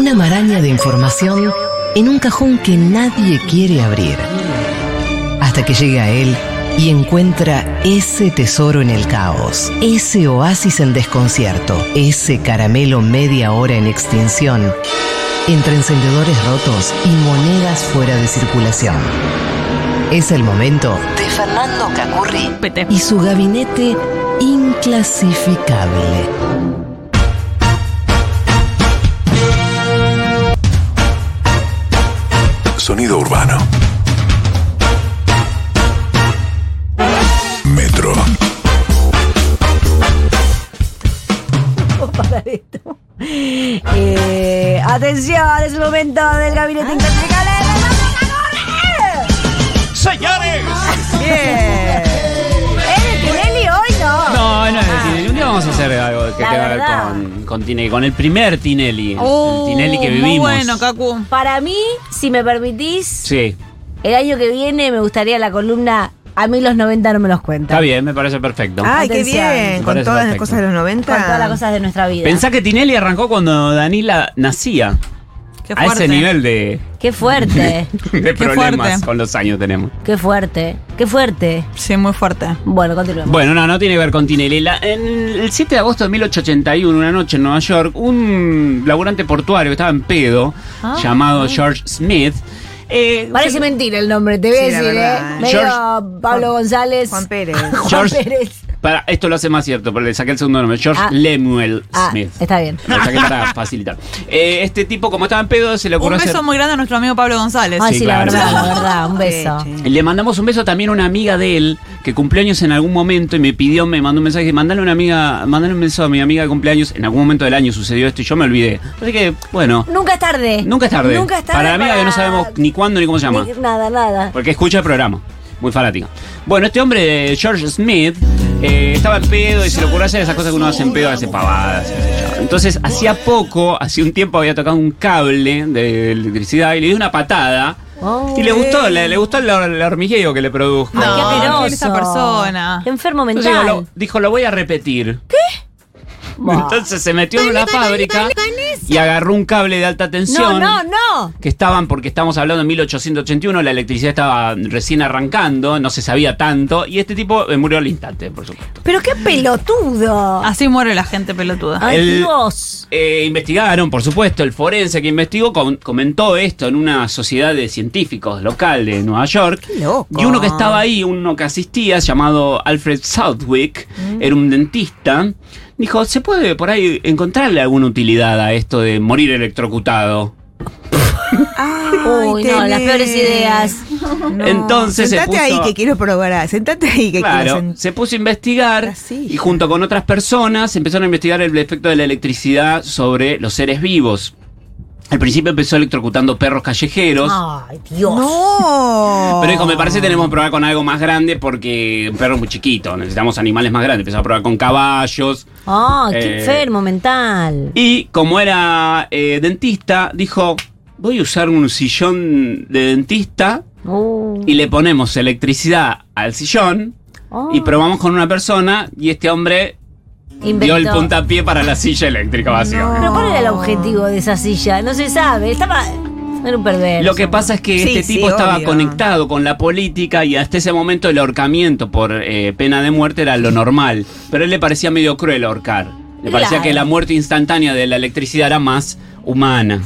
Una maraña de información en un cajón que nadie quiere abrir. Hasta que llega a él y encuentra ese tesoro en el caos, ese oasis en desconcierto, ese caramelo media hora en extinción, entre encendedores rotos y monedas fuera de circulación. Es el momento de Fernando Cacurri y su gabinete inclasificable. Sonido urbano. Metro. para esto. Eh, atención, es el momento del gabinete inclasificable. ¡Señores! Bien. Que La ver verdad. con, con Tinelli, con el primer Tinelli. el- Oh, el Tinelli que Muy vivimos. bueno, Cacu. Para mí, si me permitís, Sí, el año que viene me gustaría la columna A mí los 90 no me los cuentan. está bien, me parece perfecto. Ay, qué Atención. Bien. Con todas las cosas de los 90. Con todas las cosas de nuestra vida. Pensá que Tinelli arrancó cuando Danila nacía. Qué A ese nivel de, Qué fuerte. de problemas fuerte. con los años tenemos. Qué fuerte. Qué fuerte. Sí, muy fuerte. Bueno, continuemos. Bueno, no, no tiene que ver con Tinelli. La- en el 7 de agosto de 1881, una noche en Nueva York, un laburante portuario que estaba en pedo, Ah. llamado George Smith. eh, Parece se- mentira el nombre, te voy a decir, ¿eh? Medio George- Pablo Juan- González. Juan Pérez. Juan George- Pérez. Para, esto lo hace más cierto, pero le saqué el segundo nombre. George Ah. Lemuel Ah, Smith. está bien. Lo saqué para facilitar. Eh, este tipo, como estaba en pedo, se le Un ocurrió beso hacer... muy grande a nuestro amigo Pablo González. Ay, Sí, sí, claro. la verdad, la verdad. Un beso. Le mandamos un beso también a una amiga de él que cumplió años en algún momento y me pidió, me mandó un mensaje, mandale una amiga, mandale un beso a mi amiga de cumpleaños. En algún momento del año sucedió esto y yo me olvidé. Así que, bueno, Nunca es tarde. nunca es tarde. Nunca es tarde. Para la amiga que no sabemos ni cuándo ni cómo se llama. Ni- Nada, nada. Porque escucha el programa. Muy fanática. Bueno, este hombre, George Smith, eh, estaba en pedo y se le ocurrió hacer esas cosas que uno hace en pedo, hace pavadas. qué. Entonces, hacía poco, hacía un tiempo había tocado un cable de electricidad y le dio una patada. Oh. Y le gustó, le, le gustó el, el hormigueo que le produjo. No, qué asqueroso. ¿quién es esa persona? Qué enfermo Entonces mental. dijo lo, dijo, lo voy a repetir. Buah. Entonces se metió en una fábrica y agarró un cable de alta No, tensión. no, no. que estaban, porque estamos hablando de 1881, la electricidad estaba recién arrancando, no se sabía tanto, y este tipo eh, murió al instante, por supuesto. Pero qué pelotudo. Así muere la gente pelotuda. Ay, El- Dios. Eh, investigaron, por supuesto, el forense que investigó com- comentó esto en una sociedad de científicos local de Nueva York. Qué loco. Y uno que estaba ahí, uno que asistía, llamado Alfred Southwick, era un dentista, dijo, ¿se puede por ahí encontrarle alguna utilidad a esto de morir electrocutado? Ay, Uy, no, las peores ideas. No. Entonces se Sentate ahí puso- que quiero probar. Sentate ahí que quiero Claro, sentar. se puso a investigar Así. y junto con otras personas empezaron a investigar el efecto de la electricidad sobre los seres vivos. Al principio empezó electrocutando perros callejeros. Ay, Dios. No. Pero dijo, me parece que tenemos que probar con algo más grande porque un perro es muy chiquito, necesitamos animales más grandes. Empezó a probar con caballos. Ay, qué Eh, enfermo mental. Y como era eh, dentista, dijo, voy a usar un sillón de dentista Uh, y le ponemos electricidad al sillón oh, y probamos con una persona y este hombre inventó. dio el puntapié para la silla eléctrica, básicamente. Pero ¿cuál era el objetivo de esa silla? No se sabe. Estaba. Era un perverso. Lo que pasa es que Sí, este sí, tipo estaba obvio. conectado con la política y hasta ese momento el ahorcamiento por eh, pena de muerte era lo normal. Pero a él le parecía medio cruel ahorcar. Le parecía Claro. que la muerte instantánea de la electricidad era más humana,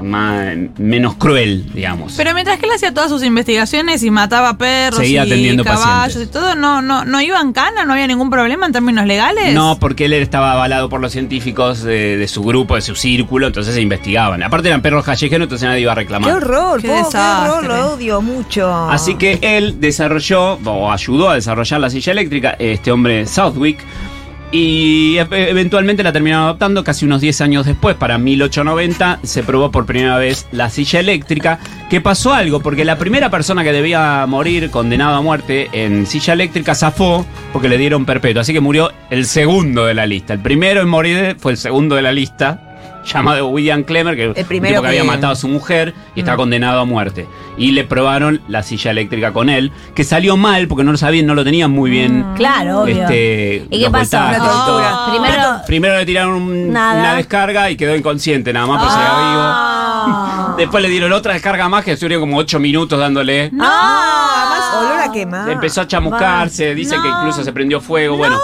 más, menos cruel, digamos. Pero mientras que él hacía todas sus investigaciones y mataba perros Seguía y atendiendo caballos pacientes. y todo, no, no, no iba en cana, no había ningún problema en términos legales. No, porque él estaba avalado por los científicos de, de su grupo, de su círculo, entonces se investigaban. Aparte eran perros callejeros, entonces nadie iba a reclamar. Qué horror, Qué po, qué, horror, lo odio mucho. Así que él desarrolló, o ayudó a desarrollar la silla eléctrica, este hombre Southwick, y e- eventualmente la terminaron adoptando casi unos 10 años después, para 1890, se probó por primera vez la silla eléctrica, que pasó algo, porque la primera persona que debía morir condenado a muerte en silla eléctrica zafó porque le dieron perpetuo, así que murió el segundo de la lista. El primero en morir fue el segundo de la lista. Llamado William Clemer, que El un tipo que, había matado a su mujer y estaba Mm. condenado a muerte. Y le probaron la silla eléctrica con él, que salió mal porque no lo sabían, no lo tenían muy bien. Claro, obvio. Este, ¿Y qué pasó? No. Primero. Primero le tiraron un- una descarga y quedó inconsciente nada más, pero seguía vivo. Ah. Después le dieron otra descarga más que estuvieron como 8 minutos dándole. No, Ah. además olor a quemar. Empezó a chamuscarse, dice que incluso se prendió fuego. bueno,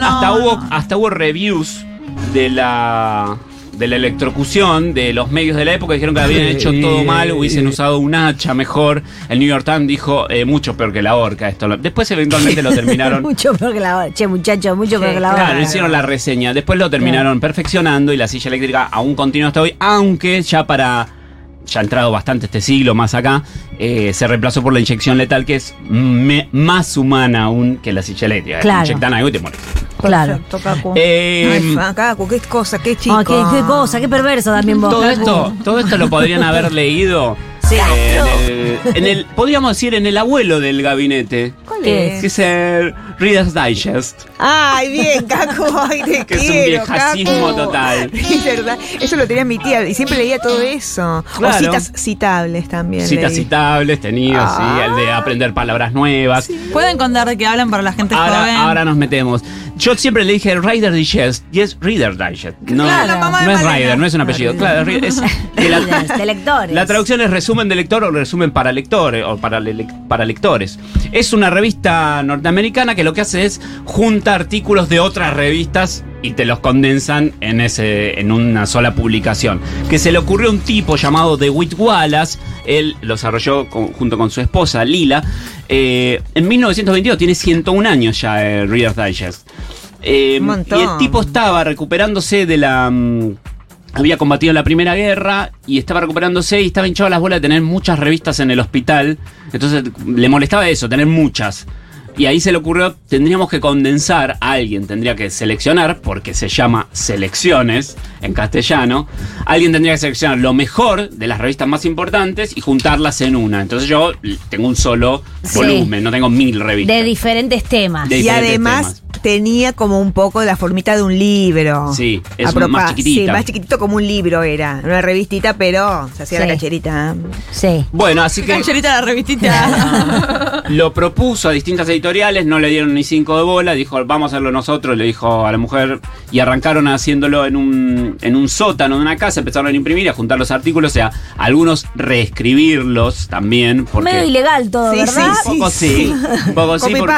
no, hasta, no. hubo, hasta hubo reviews de la, de la electrocución de los medios de la época. Dijeron que habían hecho todo mal, hubiesen usado un hacha mejor. El New York Times dijo eh, mucho peor que la horca. Esto Después, eventualmente, lo terminaron. mucho peor que la hora. Che, muchacho, mucho peor que la hora. Claro, hicieron la reseña. Después lo terminaron perfeccionando y la silla eléctrica aún continúa hasta hoy, aunque ya para. Ya ha entrado bastante este siglo más acá, eh, se reemplazó por la inyección letal, que es me- más humana aún que la silla eléctrica. Claro. Te inyectan algo y te mueres. Claro. Perfecto, Cacu. Eh, Ay, Cacu, qué cosa, qué chico. Qué, qué cosa, qué perverso también vos. todo Cacu. esto, todo esto lo podrían haber leído Sí. eh, en, el, en el- podríamos decir, en el abuelo del gabinete, ¿Cuál ¿Qué? es? que es el Reader's Digest. Ay, bien, Caco, ay, te Que es un viejacismo Caco. total. Es verdad, eso lo tenía mi tía y siempre leía todo eso. Claro. O citas citables también. Citas leí. citables tenía, Ah. sí, el de aprender palabras nuevas. ¿Pueden contar de qué hablan para la gente joven? Ahora, ahora nos metemos. Yo siempre le dije Rider Digest y es Reader Digest. No, Claro, de no es. Rider, no es un apellido. Claro, es que la, de lectores. la traducción es resumen de lector o resumen para lectores o para, le- para lectores. Es una revista norteamericana que lo que hace es junta artículos de otras revistas y te los condensan en ese en una sola publicación. Que se le ocurrió a un tipo llamado DeWitt Wallace, él lo desarrolló con- junto con su esposa Lila. eh, en 1922 tiene 101 años ya eh, Reader's Digest. Eh, Un y el tipo estaba recuperándose de la mm, había combatido en la Primera Guerra y estaba recuperándose y estaba hinchado a las bolas de tener muchas revistas en el hospital. Entonces le molestaba eso, tener muchas. Y ahí se le ocurrió, tendríamos que condensar, alguien tendría que seleccionar, porque se llama selecciones en castellano, alguien tendría que seleccionar lo mejor de las revistas más importantes y juntarlas en una. Entonces yo tengo un solo Sí. volumen, no tengo mil revistas. De diferentes temas. De- Y diferentes además temas. Tenía como un poco la formita de un libro. Sí, es Apropa- más chiquitita. Sí, más chiquitito como un libro era. Una revistita, pero se hacía Sí. la cacherita. Sí. Bueno, así que... Cancherita la revistita. Lo propuso a distintas editoriales, no le dieron ni cinco de bola, dijo, vamos a hacerlo nosotros, le dijo a la mujer, y arrancaron haciéndolo en un, en un sótano de una casa, empezaron a imprimir y a juntar los artículos, o sea, algunos reescribirlos también, porque... Medio ilegal todo, Sí, ¿verdad? sí, Un poco sí, un poco sí, por-.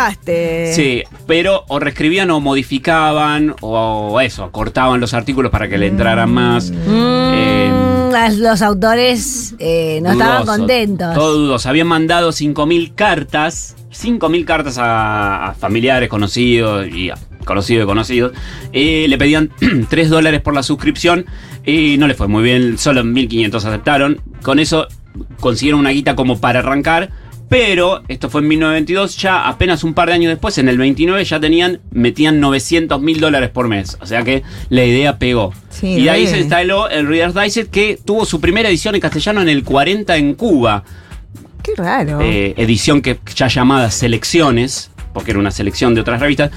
Sí, pero o reescribían o modificaban, o eso, cortaban los artículos para que le entraran más. Eh, Mm, las- los autores eh, no estaban contentos. Todo dudoso. Habían mandado 5.000 cartas, 5.000 cartas a, a familiares conocidos y a conocidos y conocidos. Eh, le pedían 3 dólares por la suscripción y no le fue muy bien, solo 1.500 aceptaron. Con eso consiguieron una guita como para arrancar. Pero esto fue en 1922, ya apenas un par de años después, en el 29 ya tenían, metían 900 mil dólares por mes. O sea que la idea pegó. Sí, y ahí se instaló el Reader's Digest que tuvo su primera edición en castellano en el 40 en Cuba. Qué raro. Eh, edición que ya llamada Selecciones, porque era una selección de otras revistas,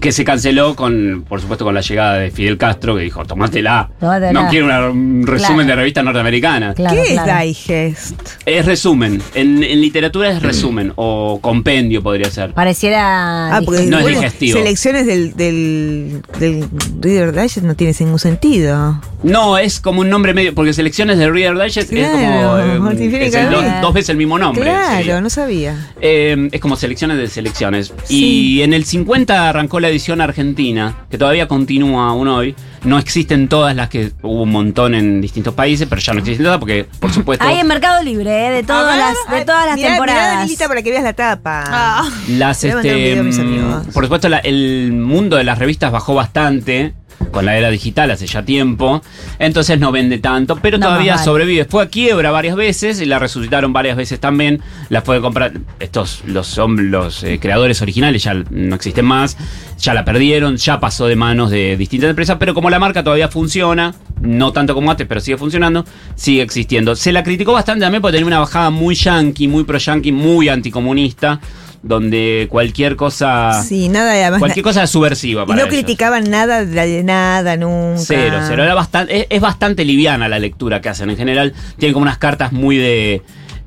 que se canceló con, por supuesto, con la llegada de Fidel Castro, que dijo, tomátela. Tomátela. No quiero una- un resumen Claro. de revistas norteamericanas. Claro, ¿Qué claro. es Digest? Es resumen. En, en literatura es resumen, o compendio podría ser. Pareciera. Ah, porque No es digestivo. selecciones del, del, del Reader Digest no tiene ningún sentido. No, es como un nombre medio, porque selecciones de Reader Digest es como eh, es el dos veces el mismo nombre. claro, sería. no sabía. Eh, es como selecciones de selecciones. Sí. Y en el 50 arrancó la edición argentina, que todavía continúa aún hoy. No existen todas las que hubo un montón en distintos países, pero ya no existen todas porque, por supuesto, Hay en Mercado Libre, ¿eh? de todas ver, las, de todas las Mirá, mirá, temporadas. Lilita, para que veas la tapa. Ah. las este, video a mis mm, por supuesto la- el mundo de las revistas bajó bastante con la era digital hace ya tiempo, entonces no vende tanto, pero No, todavía vale. sobrevive. Fue a quiebra varias veces y la resucitaron varias veces también. La fue comprar estos los los eh, creadores originales ya no existen más, ya la perdieron, ya pasó de manos de distintas empresas, pero como la marca todavía funciona, no tanto como antes, pero sigue funcionando, sigue existiendo. Se la criticó bastante también porque tenía una bajada muy yankee, muy pro yankee, muy anticomunista. Donde cualquier cosa, Sí, nada, además. cualquier cosa es subversiva y para no ellos. criticaban nada de nada nunca. Cero, cero. Era bastante, es, es bastante liviana la lectura que hacen. En general, tienen como unas cartas muy de.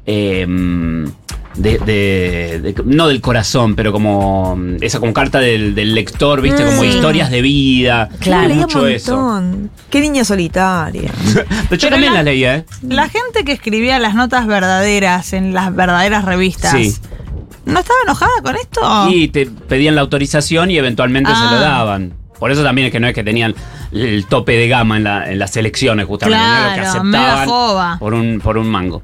eh, de, de- de- no del corazón, pero como esa como carta del, del lector, viste, como Mm. historias de vida. Claro. Mucho un eso. Qué niña solitaria. Pero yo Pero también la- las leía, ¿eh? La gente que escribía las notas verdaderas en las verdaderas revistas. Sí. ¿No estaba enojada con esto? Y te pedían la autorización y eventualmente se Ah. lo daban. Por eso también es que no es que tenían el tope de gama en, la- en las elecciones, justamente. Claro, no era lo que aceptaban por un, por un mango.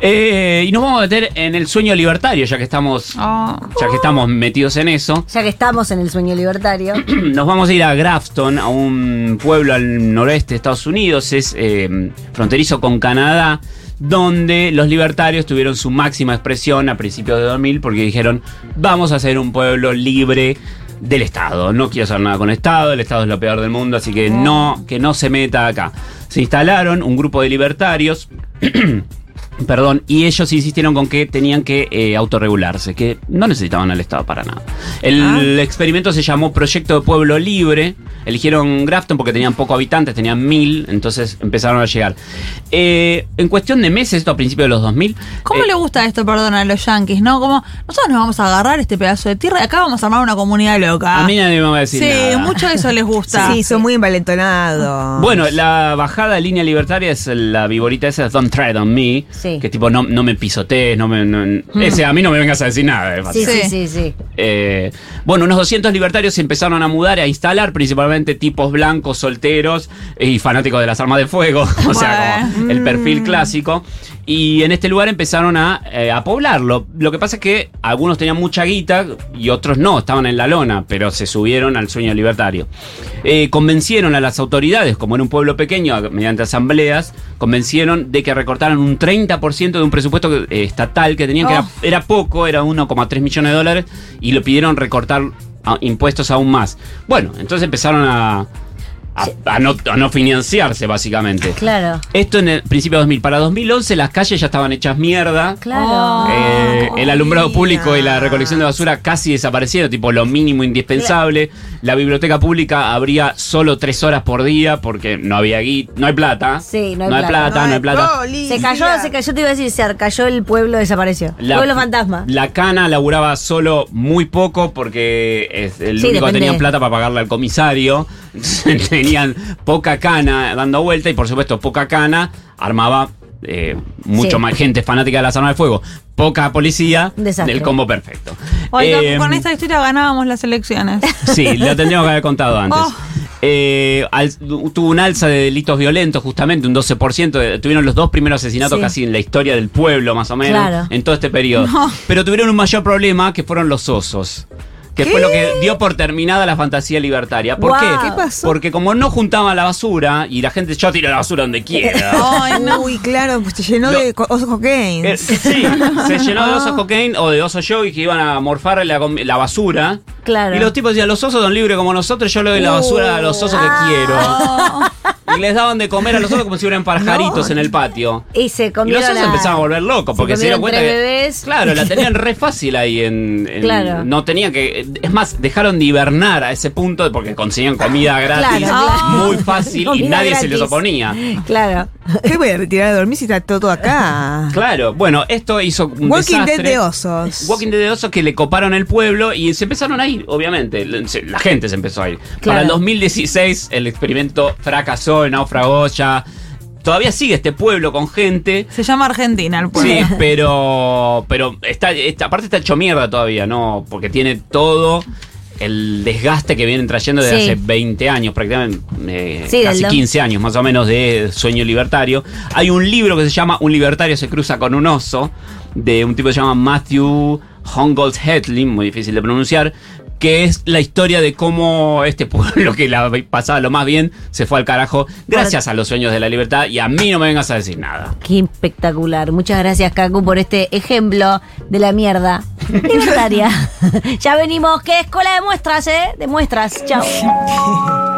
Eh, y nos vamos a meter en el sueño libertario, ya que estamos, Oh. ya que estamos metidos en eso. Ya que estamos en el sueño libertario. Nos vamos a ir a Grafton, a un pueblo al noroeste de Estados Unidos, es eh, fronterizo con Canadá, donde los libertarios tuvieron su máxima expresión a principios de 2000 porque dijeron, vamos a ser un pueblo libre del Estado, no quiero hacer nada con Estado, el Estado es lo peor del mundo, así que no, que no se meta acá. Se instalaron un grupo de libertarios Perdón, y ellos insistieron con que tenían que eh, autorregularse, que no necesitaban al Estado para nada. El experimento se llamó Proyecto de Pueblo Libre. Eligieron Grafton porque tenían pocos habitantes, tenían mil, entonces empezaron a llegar. Eh, en cuestión de meses, esto a principios de los 2000. ¿Cómo eh, le gusta esto, perdón, a los yankees, no? Como nosotros nos vamos a agarrar este pedazo de tierra y acá vamos a armar una comunidad loca. A mí nadie me va a decir Sí, nada. mucho de eso les gusta. Sí, son muy envalentonados. Bueno, la bajada de línea libertaria es la viborita esa, Don't Tread on Me. Sí. Que tipo, no, no me pisotees, no me. no- ese, a mí no me vengas a decir nada. es Sí, sí, Sí. sí, sí. Eh, bueno, unos 200 libertarios se empezaron a mudar, a instalar, principalmente tipos blancos, solteros y fanáticos de las armas de fuego, o sea, como el perfil clásico. Y en este lugar empezaron a, eh, a poblarlo. Lo que pasa es que algunos tenían mucha guita y otros no, estaban en la lona, pero se subieron al sueño libertario. Eh, convencieron a las autoridades, como era un pueblo pequeño, mediante asambleas, convencieron de que recortaran un 30% de un presupuesto que- eh, estatal que tenían, que era Oh. era poco, era 1,3 millones de dólares, y le pidieron recortar a- impuestos aún más. Bueno, entonces empezaron a, a, a no, a no financiarse, básicamente. Claro, Esto en el principio de 2000. Para 2011 las calles ya estaban hechas mierda. claro. Eh, el alumbrado mira. público y la recolección de basura casi desaparecieron, tipo lo mínimo indispensable. La biblioteca pública abría solo tres horas por día porque no había guita, no hay plata. Sí, no hay plata. plata, no hay plata. Se cayó, se cayó, te iba a decir, se cayó el pueblo, desapareció. La- pueblo fantasma. La cana laburaba solo muy poco porque es el Sí, único que depende. tenían plata para pagarle al comisario. Tenían poca cana dando vuelta y por supuesto poca cana armaba eh, mucho Sí. más gente fanática de las armas de fuego. Poca policía desastre. del combo perfecto. Oiga, Eh, con esta historia ganábamos las elecciones. Sí, lo tendríamos que haber contado antes. Oh. Eh, al- tuvo un alza de delitos violentos, justamente, un 12%. de- tuvieron los dos primeros asesinatos Sí. casi en la historia del pueblo, más o menos, Claro. en todo este periodo. No. Pero tuvieron un mayor problema que fueron los osos. Que fue lo que dio por terminada la fantasía libertaria. ¿Por qué? ¿Qué pasó? Porque como no juntaban la basura y la gente, yo tiro la basura donde quiera. Ay, no. Uy, claro, pues se llenó Lo- de osos cocaine. Eh, sí, se llenó de osos cocaine o de osos yogi que iban a morfar la basura. Claro. Y los tipos decían, los osos son libres como nosotros, yo le doy la basura a los osos que Ah. quiero. Y les daban de comer a los osos como si fueran pajaritos en el patio. Y se Y los comieron osos a- empezaron a volver locos porque se se, dieron comieron cuenta tres que. bebés. Claro, la tenían re fácil ahí en. en- Claro. No tenían que. Es más, dejaron de hibernar a ese punto porque conseguían comida gratis. Claro, claro. Muy fácil y nadie se les oponía. Claro. ¿Qué voy a retirar a dormir si está todo acá? Claro, bueno, esto hizo un Walking Dead de osos. Walking Dead de osos que le coparon el pueblo y se empezaron a ir, obviamente. La gente se empezó a ir. Claro. Para el 2016 el experimento fracasó, naufragó ya. Todavía sigue este pueblo con gente. Se llama Argentina el pueblo. Sí, pero. Pero está, está- aparte está hecho mierda todavía, ¿no? Porque tiene todo el desgaste que vienen trayendo desde Sí. hace 20 años, prácticamente eh, Sí, casi del do- 15 años más o menos de sueño libertario. Hay un libro que se llama Un libertario se cruza con un oso, de un tipo que se llama Matthew Hongold Hedley, muy difícil de pronunciar, que es la historia de cómo este pueblo que la pasaba lo más bien se fue al carajo gracias a los sueños de la libertad y a mí no me vengas a decir nada. Qué espectacular. Muchas gracias, Kaku, por este ejemplo de la mierda libertaria. ya venimos, que escuela de muestras, ¿eh? De muestras. Chao.